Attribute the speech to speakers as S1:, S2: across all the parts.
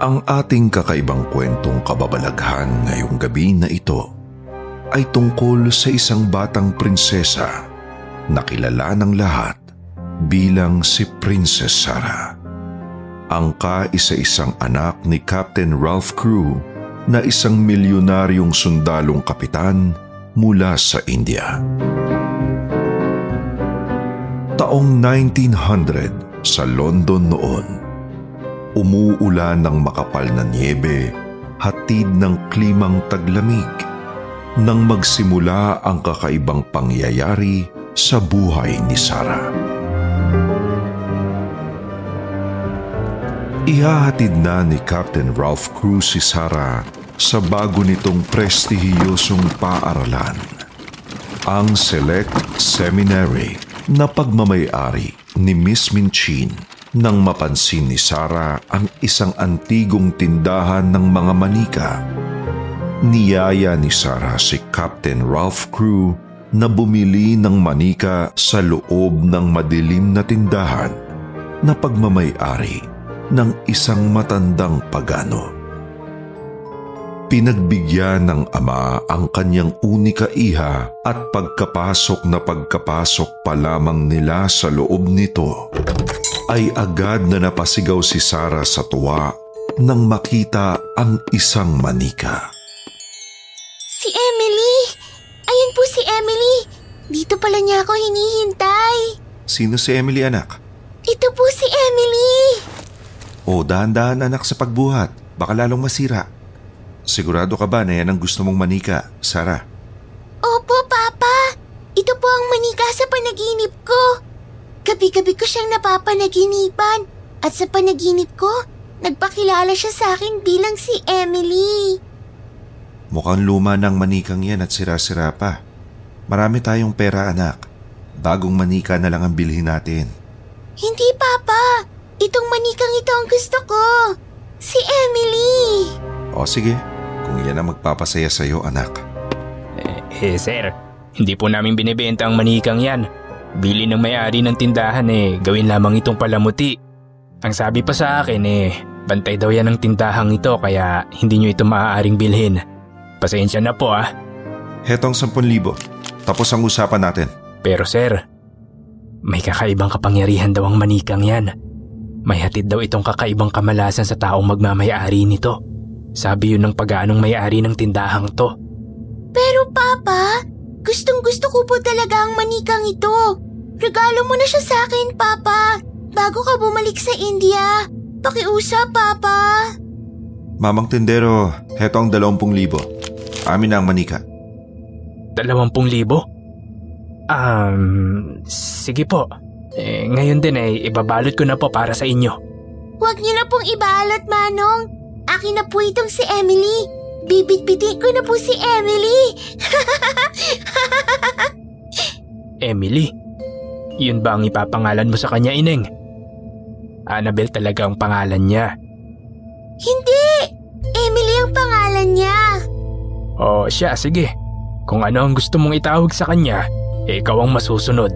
S1: Ang ating kakaibang kwentong kababalaghan ngayong gabi na ito ay tungkol sa isang batang prinsesa na kilala ng lahat bilang si Princess Sarah. Ang kaisa-isang anak ni Captain Ralph Crew na isang milyonaryong sundalong kapitan mula sa India. Taong 1900 sa London noon, umuulan ng makapal na niebe, hatid ng klimang taglamig, nang magsimula ang kakaibang pangyayari sa buhay ni Sarah. Ihahatid na ni Captain Ralph Cruz si Sarah sa bago nitong prestihiyosong paaralan, ang Select Seminary na pagmamayari ni Miss Minchin nang mapansin ni Sarah ang isang antigong tindahan ng mga manika. Niyaya ni Sarah si Captain Ralph Crew na bumili ng manika sa loob ng madilim na tindahan na pagmamayari ng isang matandang pagano. Pinagbigyan ng ama ang kanyang unika iha at pagkapasok na pagkapasok pa lamang nila sa loob nito ay agad na napasigaw si Sarah sa tuwa nang makita ang isang manika.
S2: Si Emily! Ayun po si Emily! Dito pala niya ako hinihintay.
S1: Sino si Emily anak?
S2: Ito po si Emily!
S1: O dahan-dahan anak sa pagbuhat, baka lalong masira. Sigurado ka ba na yan ang gusto mong manika, Sarah?
S2: Opo, Papa. Ito po ang manika sa panaginip ko. Gabi-gabi ko siyang napapanaginipan at sa panaginip ko, nagpakilala siya sa akin bilang si Emily.
S1: Mukhang luma ng manikang yan at sira-sira pa. Marami tayong pera anak. Bagong manika na lang ang bilhin natin.
S2: Hindi, Papa. Itong manikang ito ang gusto ko. Si Emily.
S1: O sige, kung yan ang magpapasaya sa'yo anak.
S3: Eh, eh sir, hindi po namin binibenta ang manikang yan. Bili ng may-ari ng tindahan eh, gawin lamang itong palamuti. Ang sabi pa sa akin eh, bantay daw yan ng tindahang ito kaya hindi nyo ito maaaring bilhin. Pasensya na po ah.
S1: Hetong 10,000. Tapos ang usapan natin.
S3: Pero sir, may kakaibang kapangyarihan daw ang manikang yan. May hatid daw itong kakaibang kamalasan sa taong magmamayari nito. Sabi yun ng pag-aanong may-ari ng tindahang to.
S2: Pero Papa, gustong gusto ko po talaga ang manikang ito. Regalo mo na siya sa akin, Papa. Bago ka bumalik sa India. Pakiusap, Papa.
S1: Mamang tindero, heto ang 20,000. Amin na ang manika.
S3: Dalawampung libo? Um, sige po. Eh, ngayon din ay eh, ibabalot ko na po para sa inyo.
S2: Huwag niyo na pong ibalot, Manong. Akin na po itong si Emily. Bibit-bitin ko na po si Emily.
S3: Emily? Yun ba ang ipapangalan mo sa kanya, Ineng? Annabel talaga ang pangalan niya.
S2: Hindi! Emily ang pangalan niya.
S3: O siya, sige. Kung ano ang gusto mong itawag sa kanya, eh, ikaw ang masusunod.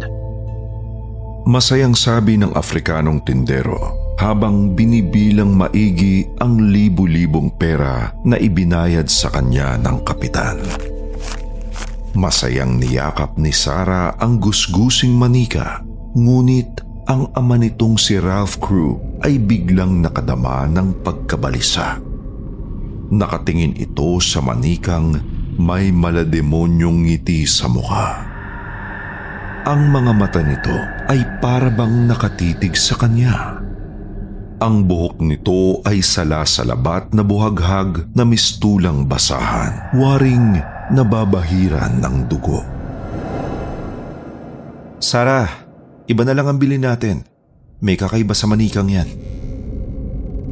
S1: Masayang sabi ng Afrikanong tindero habang binibilang maigi ang libu-libong pera na ibinayad sa kanya ng kapitan. Masayang niyakap ni Sarah ang gusgusing manika, ngunit ang ama nitong si Ralph Crew ay biglang nakadama ng pagkabalisa. Nakatingin ito sa manikang may malademonyong ngiti sa mukha. Ang mga mata nito ay parabang nakatitig sa kanya. Ang buhok nito ay sala sa labat na buhaghag na mistulang basahan, waring nababahiran ng dugo. Sarah, Iba na lang ang bilhin natin. May kakaiba sa manikang yan.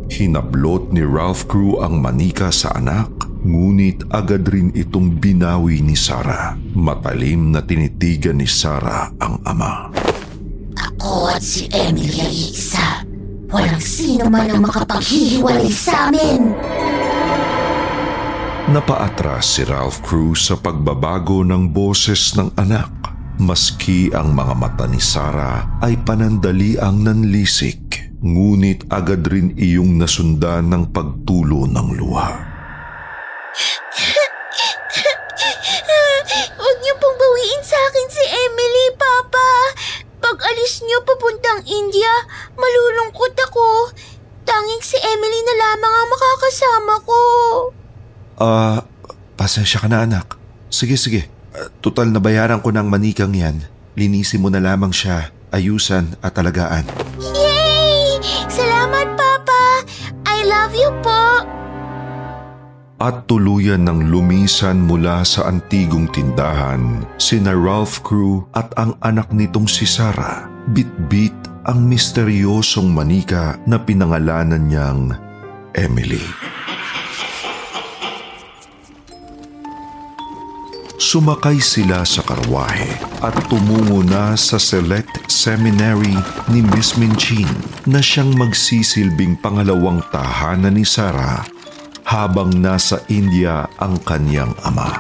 S1: Hinablot ni Ralph Crew ang manika sa anak, ngunit agad rin itong binawi ni Sarah. Matalim na tinitigan ni Sarah ang ama.
S2: Ako at si Emily ay isa. Walang sino man ang makapaghihiwalay sa amin.
S1: Napaatras si Ralph Cruz sa pagbabago ng boses ng anak. Maski ang mga mata ni Sarah ay panandali ang nanlisik, ngunit agad rin iyong nasundan ng pagtulo ng luha.
S2: Huwag niyo pong bawiin sa akin si Emily, Papa. Pag alis niyo papuntang India, malulungkot ako. Tanging si Emily na lamang ang makakasama ko.
S1: Ah, pasensya ka na anak. Sige, sige. Ah, Total na bayaran ko ng manikang yan. Linisin mo na lamang siya, ayusan at alagaan.
S2: Yay! Salamat, Papa! I love you po!
S1: At tuluyan ng lumisan mula sa antigong tindahan, sina Ralph Crew at ang anak nitong si Sarah, bit-bit ang misteryosong manika na pinangalanan niyang Emily. Sumakay sila sa karwahe at tumungo na sa select seminary ni Miss Minchin na siyang magsisilbing pangalawang tahanan ni Sarah habang nasa India ang kanyang ama.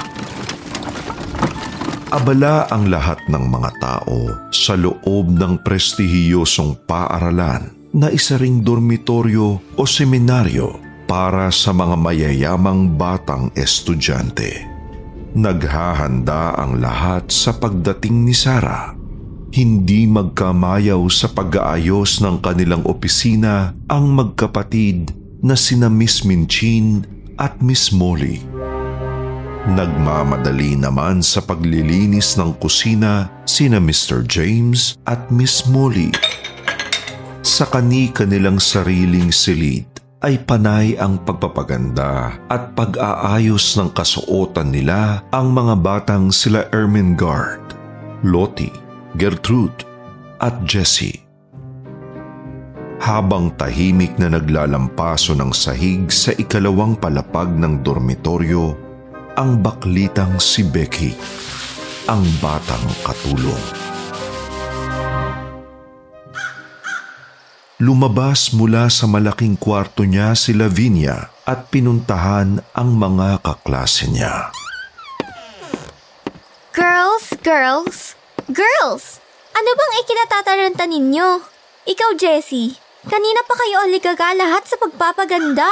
S1: Abala ang lahat ng mga tao sa loob ng prestihiyosong paaralan na isa ring dormitoryo o seminaryo para sa mga mayayamang batang estudyante. Naghahanda ang lahat sa pagdating ni Sarah. Hindi magkamayaw sa pag-aayos ng kanilang opisina ang magkapatid na sina Miss Minchin at Miss Molly. Nagmamadali naman sa paglilinis ng kusina sina Mr. James at Miss Molly. Sa kani-kanilang sariling silid ay panay ang pagpapaganda at pag-aayos ng kasuotan nila ang mga batang sila Ermengarde, Lottie, Gertrude at Jessie. Habang tahimik na naglalampaso ng sahig sa ikalawang palapag ng dormitoryo, ang baklitang si Becky, ang batang katulong. Lumabas mula sa malaking kwarto niya si Lavinia at pinuntahan ang mga kaklase niya.
S4: Girls, girls, girls! Ano bang ikinatataranta ninyo? Ikaw, Jessie, kanina pa kayo aligaga lahat sa pagpapaganda.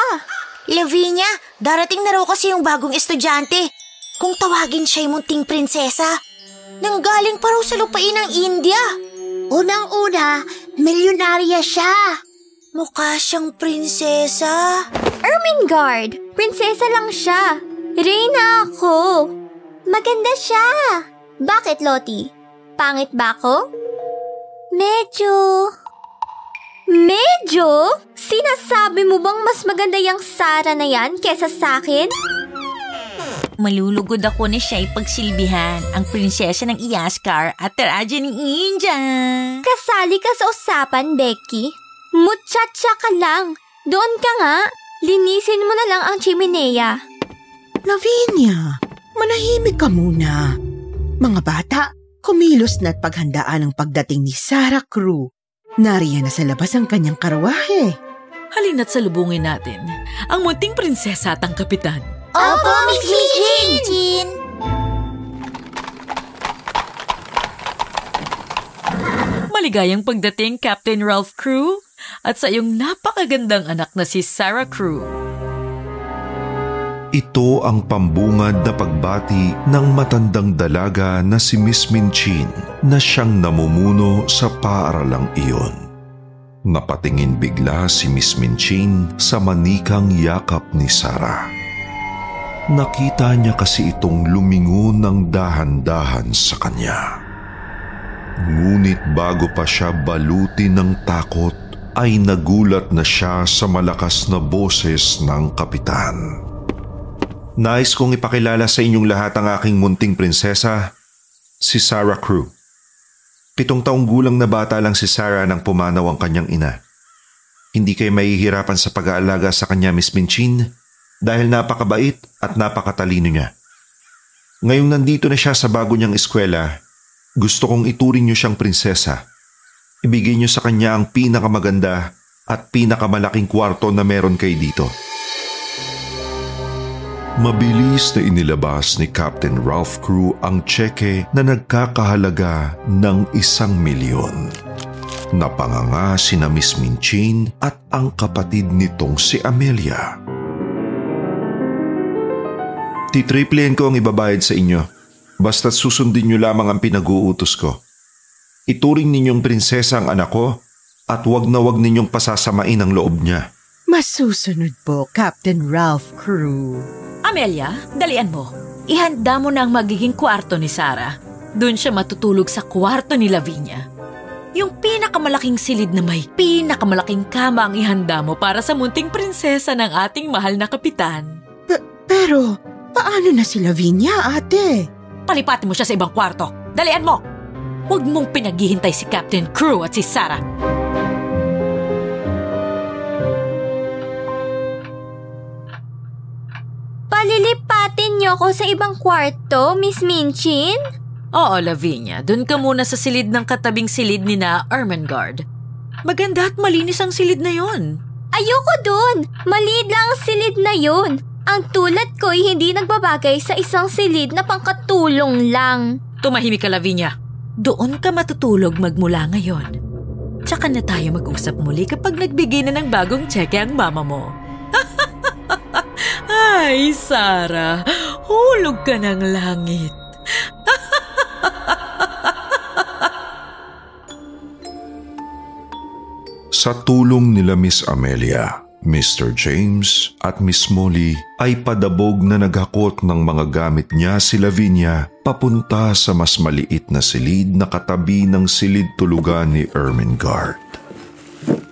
S5: Lavinia, darating na raw kasi yung bagong estudyante. Kung tawagin siya'y munting prinsesa. Nanggaling pa raw sa lupain ng India.
S2: Unang-una, milyonarya siya.
S5: Mukha siyang prinsesa.
S4: Ermengarde, prinsesa lang siya. Reyna ako. Maganda siya. Bakit, Lottie? Pangit ba ako? Medyo... Medyo? Sinasabi mo bang mas maganda yung Sara na yan kesa sa akin?
S5: Malulugod ako na siya'y pagsilbihan ang prinsesa ng Iaskar at Raja ng India.
S4: Kasali ka sa usapan, Becky. Muchacha ka lang. Doon ka nga. Linisin mo na lang ang chimenea.
S6: Lavinia, manahimik ka muna. Mga bata, kumilos na at paghandaan ang pagdating ni Sarah Crew. Nariyan na sa labas ang kanyang karawahe.
S7: Halina't salubungin natin ang munting prinsesa at ang kapitan.
S5: Opo, Miss Minchin!
S7: Maligayang pagdating, Captain Ralph Crew, at sa iyong napakagandang anak na si Sarah Crew.
S1: Ito ang pambungad na pagbati ng matandang dalaga na si Miss Minchin na siyang namumuno sa paaralang iyon. Napatingin bigla si Miss Minchin sa manikang yakap ni Sarah. Nakita niya kasi itong lumingon ng dahan-dahan sa kanya. Ngunit bago pa siya baluti ng takot, ay nagulat na siya sa malakas na boses ng kapitan. Nais kong ipakilala sa inyong lahat ang aking munting prinsesa, si Sarah Crew. Pitong taong gulang na bata lang si Sarah nang pumanaw ang kanyang ina. Hindi kayo mahihirapan sa pag-aalaga sa kanya, Miss Minchin, dahil napakabait at napakatalino niya. Ngayong nandito na siya sa bago niyang eskwela, gusto kong ituring niyo siyang prinsesa. Ibigay niyo sa kanya ang pinakamaganda at pinakamalaking kwarto na meron kayo dito. Mabilis na inilabas ni Captain Ralph Crew ang tseke na nagkakahalaga ng isang milyon. Napanganga si na Miss Minchin at ang kapatid nitong si Amelia. Titriplein ko ang ibabayad sa inyo. Basta't susundin niyo lamang ang pinag-uutos ko. Ituring ninyong prinsesa ang anak ko at wag na wag ninyong pasasamain ang loob niya.
S6: Masusunod po, Captain Ralph Crew.
S7: Amelia, dalian mo. Ihanda mo na ang magiging kwarto ni Sarah. Doon siya matutulog sa kwarto ni Lavinia. Yung pinakamalaking silid na may pinakamalaking kama ang ihanda mo para sa munting prinsesa ng ating mahal na kapitan.
S6: P- pero, paano na si Lavinia, ate?
S7: Palipatin mo siya sa ibang kwarto. Dalian mo! Huwag mong pinaghihintay si Captain Crew at si Sarah.
S4: Palilipatin niyo ako sa ibang kwarto, Miss Minchin?
S7: Oo, Lavinia. Doon ka muna sa silid ng katabing silid ni na Ermengarde. Maganda at malinis ang silid na yon.
S4: Ayoko dun! Maliit lang ang silid na yun. Ang tulad ko ay hindi nagbabagay sa isang silid na pangkatulong lang.
S7: Tumahimik ka, Lavinia. Doon ka matutulog magmula ngayon. Tsaka na tayo mag-usap muli kapag nagbigay na ng bagong cheque ang mama mo. Ay, Sarah, hulog ka ng langit.
S1: Sa tulong nila Miss Amelia, Mr. James at Miss Molly ay padabog na naghakot ng mga gamit niya si Lavinia papunta sa mas maliit na silid na katabi ng silid tulugan ni Ermengarde.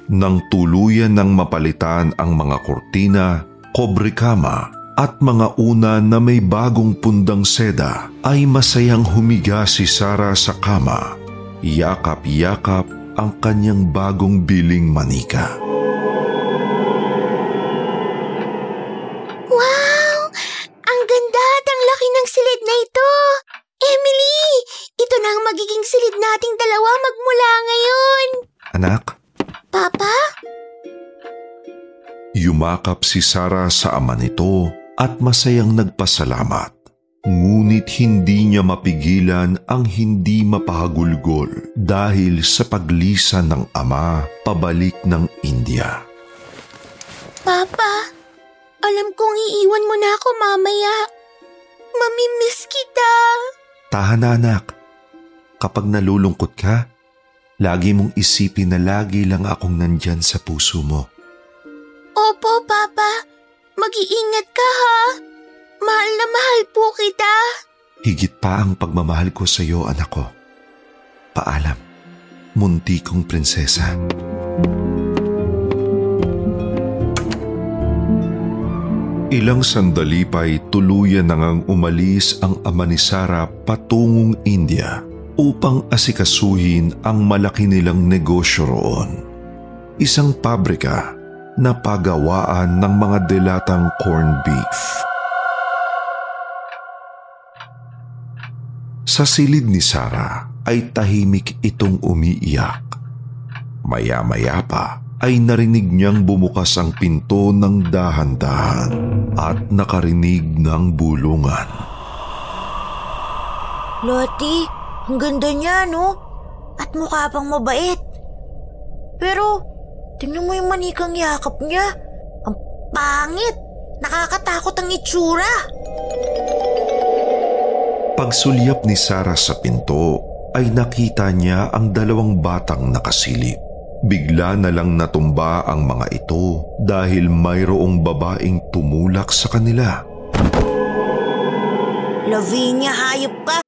S1: Nang tuluyan ng mapalitan ang mga kurtina, kobrikama at mga una na may bagong pundang seda ay masayang humiga si Sarah sa kama, yakap-yakap ang kanyang bagong biling manika. Yumakap si Sarah sa ama nito at masayang nagpasalamat. Ngunit hindi niya mapigilan ang hindi mapahagulgol dahil sa paglisan ng ama pabalik ng India.
S2: Papa, alam kong iiwan mo na ako mamaya. Mamimiss kita.
S1: Tahan na anak, kapag nalulungkot ka, lagi mong isipin na lagi lang akong nandyan sa puso mo.
S2: Opo, Papa. Mag-iingat ka ha. Mahal na mahal po kita.
S1: Higit pa ang pagmamahal ko sa iyo, anak ko. Paalam, munti kong prinsesa. Ilang sandali pa'y tuluyan na ngang umalis ang ama ni Sarah patungong India upang asikasuhin ang malaki nilang negosyo roon. Isang pabrika na pagawaan ng mga delatang corned beef. Sa silid ni Sarah ay tahimik itong umiiyak. Maya-maya pa ay narinig niyang bumukas ang pinto ng dahan-dahan at nakarinig ng bulungan.
S5: Loti, ang ganda niya, no? At mukha pang mabait. Pero, tingnan mo yung manikang yakap niya. Ang pangit. Nakakatakot ang itsura.
S1: Pagsulyap ni Sarah sa pinto ay nakita niya ang dalawang batang nakasilip. Bigla na lang natumba ang mga ito dahil mayroong babaeng tumulak sa kanila.
S5: Lavinia, hayop ka.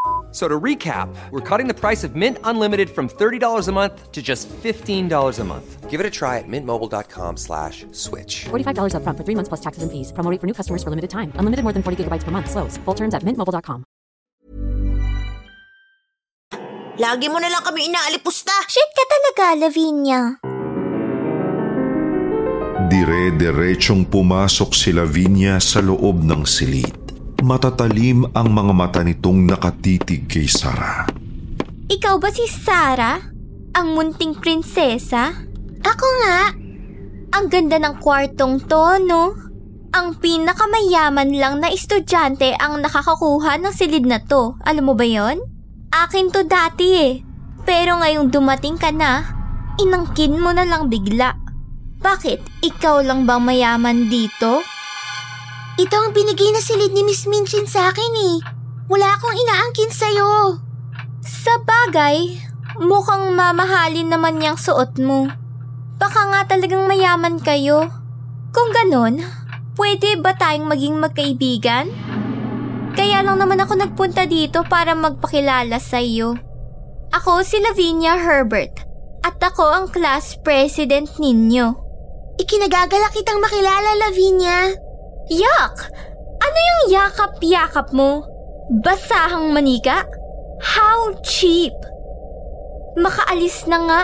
S8: F- So to recap, we're cutting the price of Mint Unlimited from $30 a month to just $15 a month. Give it a try at mintmobile.com slash switch.
S9: $45 upfront for three months plus taxes and fees. Promo for new customers for limited time. Unlimited more than 40 gigabytes per month. Slows. Full terms at mintmobile.com.
S5: Lagi mo na lang kami inaalipusta.
S4: Shit ka talaga, Lavinia.
S1: Dire-diretsong pumasok si Lavinia sa loob ng silid. Matatalim ang mga mata nitong nakatitig kay Sarah.
S4: Ikaw ba si Sarah? Ang munting prinsesa?
S2: Ako nga.
S4: Ang ganda ng kwartong to, no? Ang pinakamayaman lang na estudyante ang nakakakuha ng silid na to. Alam mo ba yon? Akin to dati eh. Pero ngayong dumating ka na, inangkin mo na lang bigla. Bakit? Ikaw lang bang mayaman dito?
S2: Ito ang binigay na silid ni Miss Minchin sa akin eh. Wala akong inaangkin sa'yo.
S4: Sa bagay, mukhang mamahalin naman niyang suot mo. Baka nga talagang mayaman kayo. Kung ganon, pwede ba tayong maging magkaibigan? Kaya lang naman ako nagpunta dito para magpakilala sa iyo. Ako si Lavinia Herbert at ako ang class president ninyo.
S2: Ikinagagala kitang makilala, Lavinia.
S4: Yak! Ano yung yakap-yakap mo? Basahang manika? How cheap! Makaalis na nga.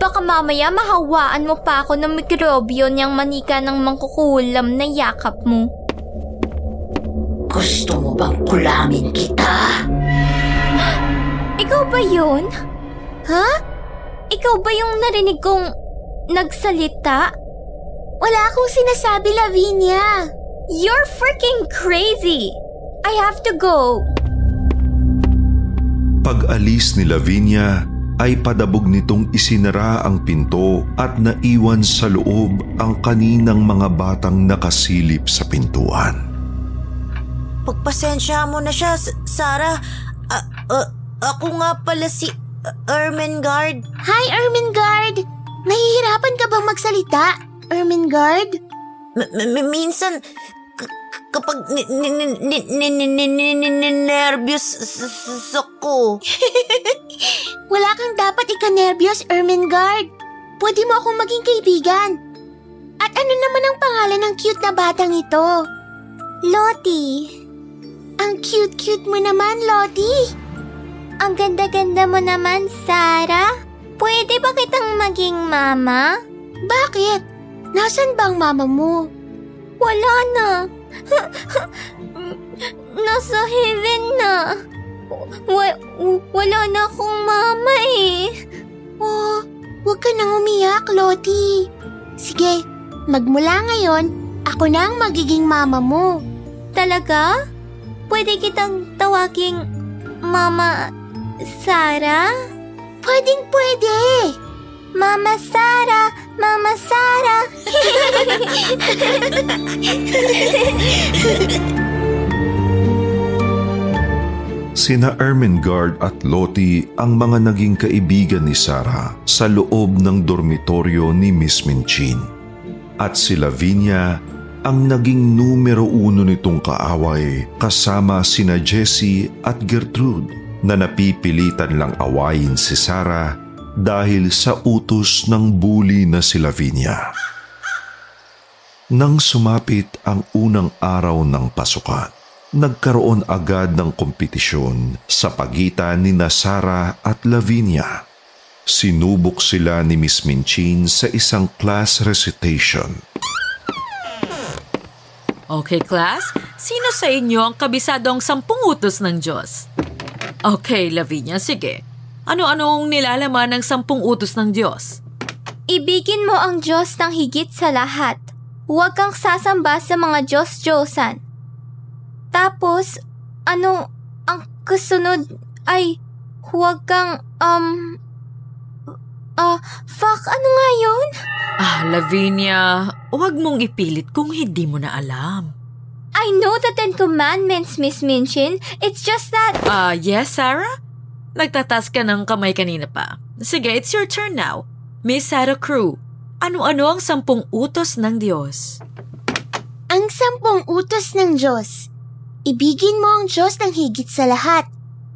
S4: Baka mamaya mahawaan mo pa ako ng mikrobyo niyang manika ng mangkukulam na yakap mo.
S5: Gusto mo bang kulamin kita?
S4: Ikaw ba yun?
S2: Ha?
S4: Ikaw ba yung narinig kong nagsalita?
S2: Wala akong sinasabi, Lavinia.
S4: You're freaking crazy! I have to go.
S1: Pag-alis ni Lavinia ay padabog nitong isinara ang pinto at naiwan sa loob ang kaninang mga batang nakasilip sa pintuan.
S5: Pagpasensya mo na siya, Sarah. A- a- ako nga pala si Ermengarde.
S2: Hi, Ermengarde. Nahihirapan ka bang magsalita, Ermengarde?
S5: M- m- minsan, kapag nervyos ako.
S2: Wala kang dapat ikanerbiyos, Ermengarde. Pwede mo akong maging kaibigan. At ano naman ang pangalan ng cute na batang ito?
S4: Lottie.
S2: Ang cute-cute mo naman, Lottie.
S4: Ang ganda-ganda mo naman, Sarah. Pwede ba kitang maging mama?
S2: Bakit? Nasaan ba ang mama mo?
S4: Wala na. Nasa heaven na. Wa- wala na akong mama eh.
S2: Oh, huwag ka nang umiyak, Lottie. Sige, magmula ngayon, ako na ang magiging mama mo.
S4: Talaga? Pwede kitang tawaging Mama Sarah?
S2: Pwedeng pwede.
S4: Mama Sarah! Mama Sarah!
S1: Sina Ermengarde at Lottie ang mga naging kaibigan ni Sarah sa loob ng dormitoryo ni Miss Minchin. At si Lavinia ang naging numero uno nitong kaaway kasama sina Jessie at Gertrude na napipilitan lang awayin si Sarah dahil sa utos ng bully na si Lavinia. Nang sumapit ang unang araw ng pasukan, nagkaroon agad ng kompetisyon sa pagitan ni Sarah at Lavinia. Sinubok sila ni Miss Minchin sa isang class recitation.
S7: Okay, class? Sino sa inyo ang kabisadong sampung utos ng Diyos? Okay, Lavinia, sige. Ano-anong nilalaman ng sampung utos ng Diyos?
S4: Ibigin mo ang Diyos ng higit sa lahat. huwag kang sasamba sa mga Diyos-Diyosan. Tapos, ano, ang kasunod ay huwag kang, um, ah, uh, fuck, ano nga yun?
S7: Ah, Lavinia, huwag mong ipilit kung hindi mo na alam.
S4: I know the Ten Commandments, Miss Minchin. It's just that...
S7: Ah, uh, yes, Sarah? Nagtatas ka ng kamay kanina pa. Sige, it's your turn now. Miss Sarah Crew, ano-ano ang sampung utos ng Diyos?
S2: Ang sampung utos ng Diyos. Ibigin mo ang Diyos ng higit sa lahat.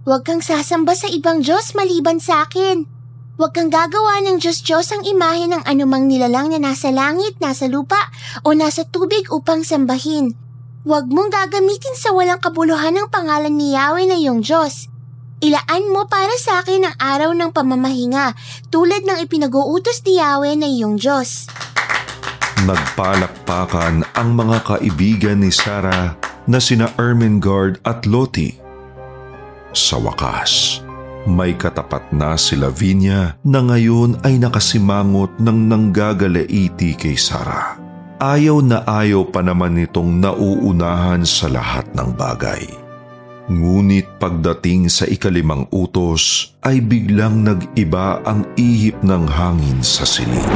S2: Huwag kang sasamba sa ibang Diyos maliban sa akin. Huwag kang gagawa ng Diyos-Diyos ang imahe ng anumang nilalang na nasa langit, nasa lupa, o nasa tubig upang sambahin. Huwag mong gagamitin sa walang kabuluhan ang pangalan ni Yahweh na iyong Diyos. Ilaan mo para sa akin ang araw ng pamamahinga tulad ng ipinag-uutos ni Yahweh na iyong Diyos.
S1: Nagpalakpakan ang mga kaibigan ni Sarah na sina Ermengarde at Lottie. Sa wakas, may katapat na si Lavinia na ngayon ay nakasimangot ng nanggagalaiti kay Sarah. Ayaw na ayaw pa naman nitong nauunahan sa lahat ng bagay. Ngunit pagdating sa ikalimang utos ay biglang nag-iba ang ihip ng hangin sa silid.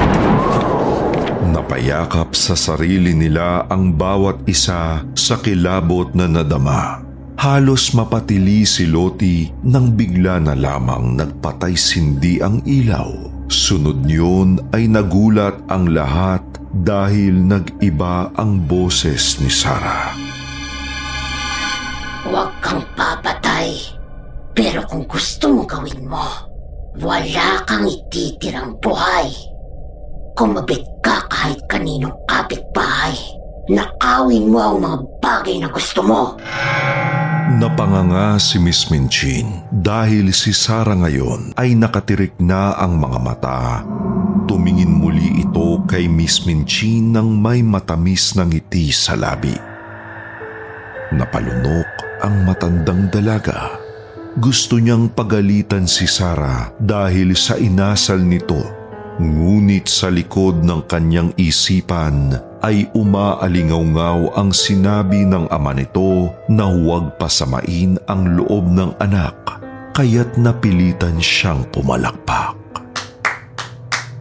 S1: Napayakap sa sarili nila ang bawat isa sa kilabot na nadama. Halos mapatili si Loti nang bigla na lamang nagpatay sindi ang ilaw. Sunod niyon ay nagulat ang lahat dahil nag-iba ang boses ni Sarah.
S10: Huwag kang papatay. Pero kung gusto mo gawin mo, wala kang ititirang buhay. Kumabit ka kahit kaninong kapitbahay. Nakawin mo ang mga bagay na gusto mo.
S1: Napanganga si Miss Minchin dahil si Sarah ngayon ay nakatirik na ang mga mata Tumingin muli ito kay Miss Minchin nang may matamis na ngiti sa labi. Napalunok ang matandang dalaga. Gusto niyang pagalitan si Sarah dahil sa inasal nito. Ngunit sa likod ng kanyang isipan ay umaalingaw ang sinabi ng ama nito na huwag pasamain ang loob ng anak kaya't napilitan siyang pumalakpak.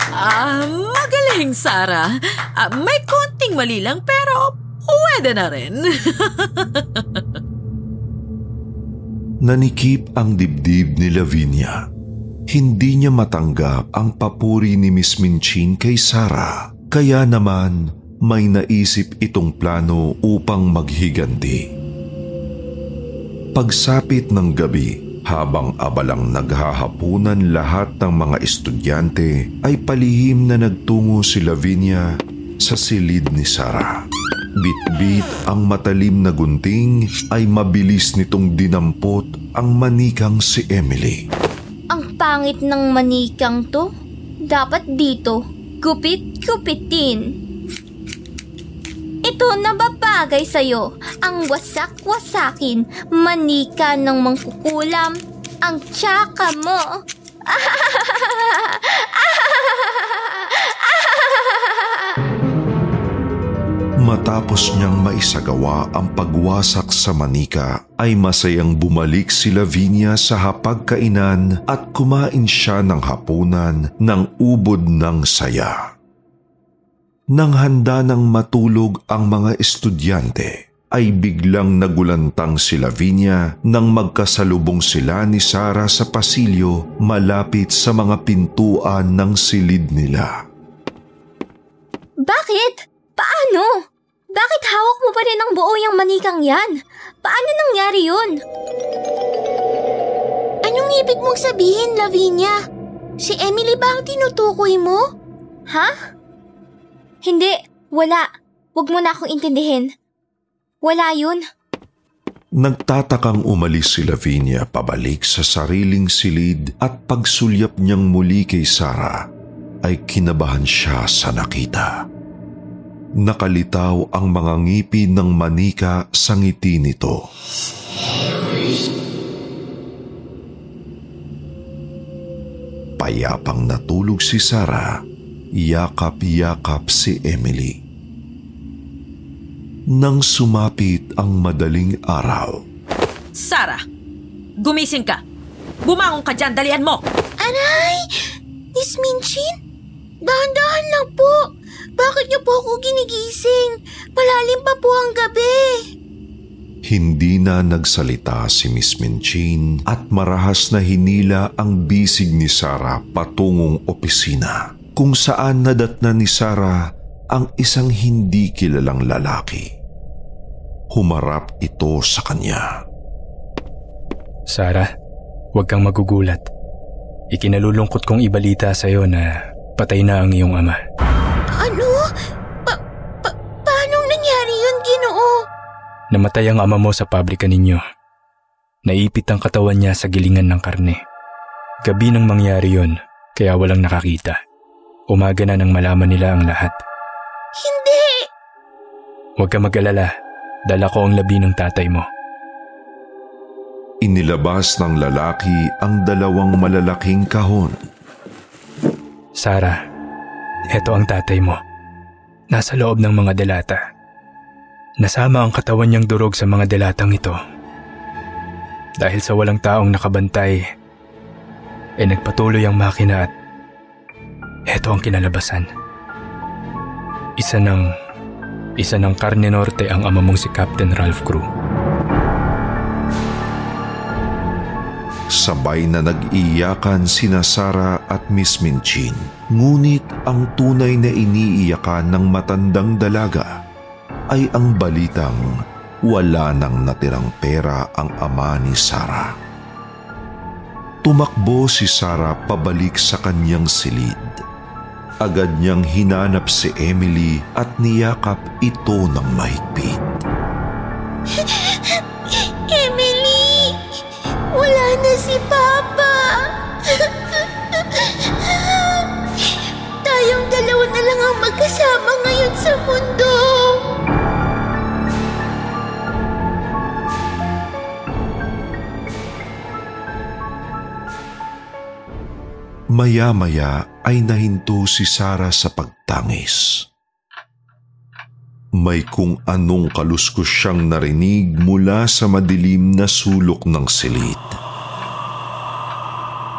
S7: Ah, uh, magaling, Sarah. Uh, may konting mali lang pero pwede na rin.
S1: Nanikip ang dibdib ni Lavinia. Hindi niya matanggap ang papuri ni Miss Minchin kay Sarah. Kaya naman may naisip itong plano upang maghiganti. Pagsapit ng gabi, habang abalang naghahapunan lahat ng mga estudyante ay palihim na nagtungo si Lavinia sa silid ni Sarah. Bit-bit ang matalim na gunting ay mabilis nitong dinampot ang manikang si Emily.
S4: Ang pangit ng manikang to. Dapat dito, gupit-gupitin. Ito na babagay sa'yo, ang wasak-wasakin, manika ng mangkukulam, ang tsaka mo.
S1: Matapos niyang maisagawa ang pagwasak sa manika, ay masayang bumalik si Lavinia sa hapagkainan at kumain siya ng hapunan ng ubod ng saya. Nang handa ng matulog ang mga estudyante, ay biglang nagulantang si Lavinia nang magkasalubong sila ni Sara sa pasilyo malapit sa mga pintuan ng silid nila.
S4: Bakit? Paano? Bakit hawak mo pa rin ang buo yung manikang yan? Paano nangyari yun?
S2: Anong ibig mong sabihin, Lavinia? Si Emily ba ang tinutukoy mo?
S4: Ha? Hindi, wala. Huwag mo na akong intindihin. Wala yun.
S1: Nagtatakang umalis si Lavinia pabalik sa sariling silid at pagsulyap niyang muli kay Sarah ay kinabahan siya sa nakita. Nakalitaw ang mga ngipin ng manika sa ngiti nito. Payapang natulog si Sarah yakap-yakap si Emily. nang sumapit ang madaling araw.
S7: Sara, gumising ka. Bumangon ka dyan, dalian mo.
S2: Aray! Miss Minchin? Dahan-dahan lang po. Bakit niyo po ako ginigising? Malalim pa po ang gabi.
S1: Hindi na nagsalita si Miss Minchin at marahas na hinila ang bisig ni Sarah patungong opisina kung saan nadatna ni Sarah ang isang hindi kilalang lalaki. Humarap ito sa kanya.
S3: Sarah, huwag kang magugulat. Ikinalulungkot kong ibalita sa iyo na patay na ang iyong ama. Namatay ang ama mo sa pabrika ninyo. Naipit ang katawan niya sa gilingan ng karne. Gabi nang mangyari yon, kaya walang nakakita. Umaga na nang malaman nila ang lahat.
S2: Hindi!
S3: Huwag ka mag-alala, dala ko ang labi ng tatay mo.
S1: Inilabas ng lalaki ang dalawang malalaking kahon.
S3: Sarah, eto ang tatay mo. Nasa loob ng mga delata. Nasama ang katawan niyang durog sa mga delatang ito. Dahil sa walang taong nakabantay, eh nagpatuloy ang makina at eto ang kinalabasan. Isa ng, isa ng karne norte ang ama mong si Captain Ralph Crew.
S1: Sabay na nag-iyakan sina Sara at Miss Minchin. Ngunit ang tunay na iniiyakan ng matandang dalaga ay ang balitang wala nang natirang pera ang ama ni Sara. Tumakbo si Sara pabalik sa kanyang silid. Agad niyang hinanap si Emily at niyakap ito ng mahigpit.
S2: Emily! Wala na si Papa! Tayong dalawa na lang ang magkasama ngayon sa mundo!
S1: Maya-maya ay nahinto si Sara sa pagtangis. May kung anong kaluskos siyang narinig mula sa madilim na sulok ng silid.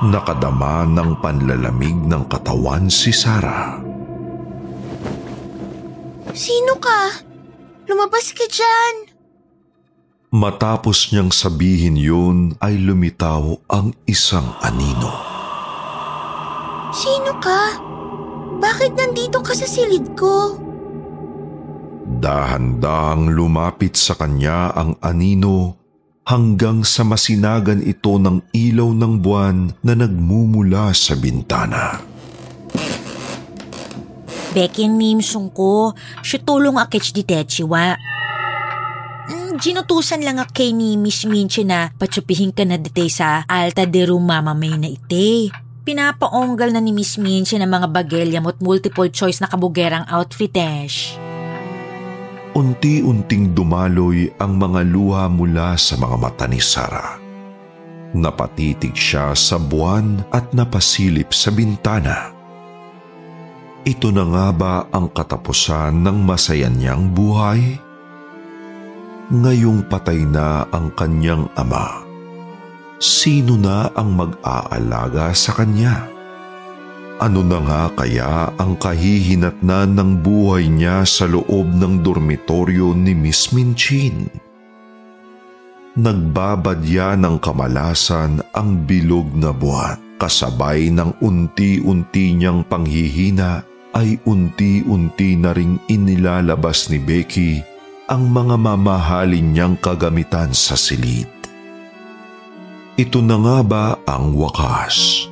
S1: Nakadama ng panlalamig ng katawan si Sara.
S2: Sino ka? Lumabas ka dyan!
S1: Matapos niyang sabihin yun ay lumitaw ang isang anino.
S2: Sino ka? Bakit nandito ka sa silid ko?
S1: Dahan-dahang lumapit sa kanya ang anino hanggang sa masinagan ito ng ilaw ng buwan na nagmumula sa bintana.
S5: Beking nimsong ko, siya tulong akits di techiwa. Mm, ginutusan lang ak kay ni Miss Minche na patsupihin ka na dite sa alta de rumama may na ite. Pinapaonggal na ni Miss Minche ng mga bagelya mo't multiple choice na kabugerang outfitesh.
S1: Unti-unting dumaloy ang mga luha mula sa mga mata ni Sara. Napatitig siya sa buwan at napasilip sa bintana. Ito na nga ba ang katapusan ng masaya niyang buhay? Ngayong patay na ang kanyang ama, sino na ang mag-aalaga sa kanya? Ano na nga kaya ang kahihinatnan ng buhay niya sa loob ng dormitoryo ni Miss Minchin? Nagbabadya ng kamalasan ang bilog na buwan kasabay ng unti-unti niyang panghihina ay unti-unti na ring inilalabas ni Becky ang mga mamahalin niyang kagamitan sa silid. Ito na nga ba ang wakas?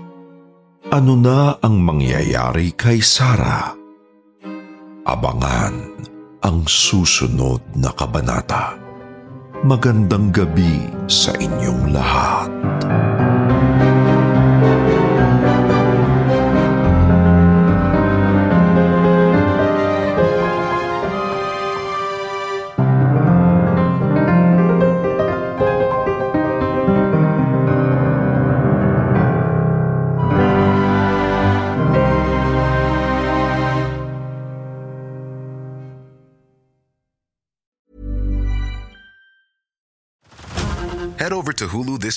S1: Ano na ang mangyayari kay Sarah? Abangan ang susunod na kabanata. Magandang gabi sa inyong lahat.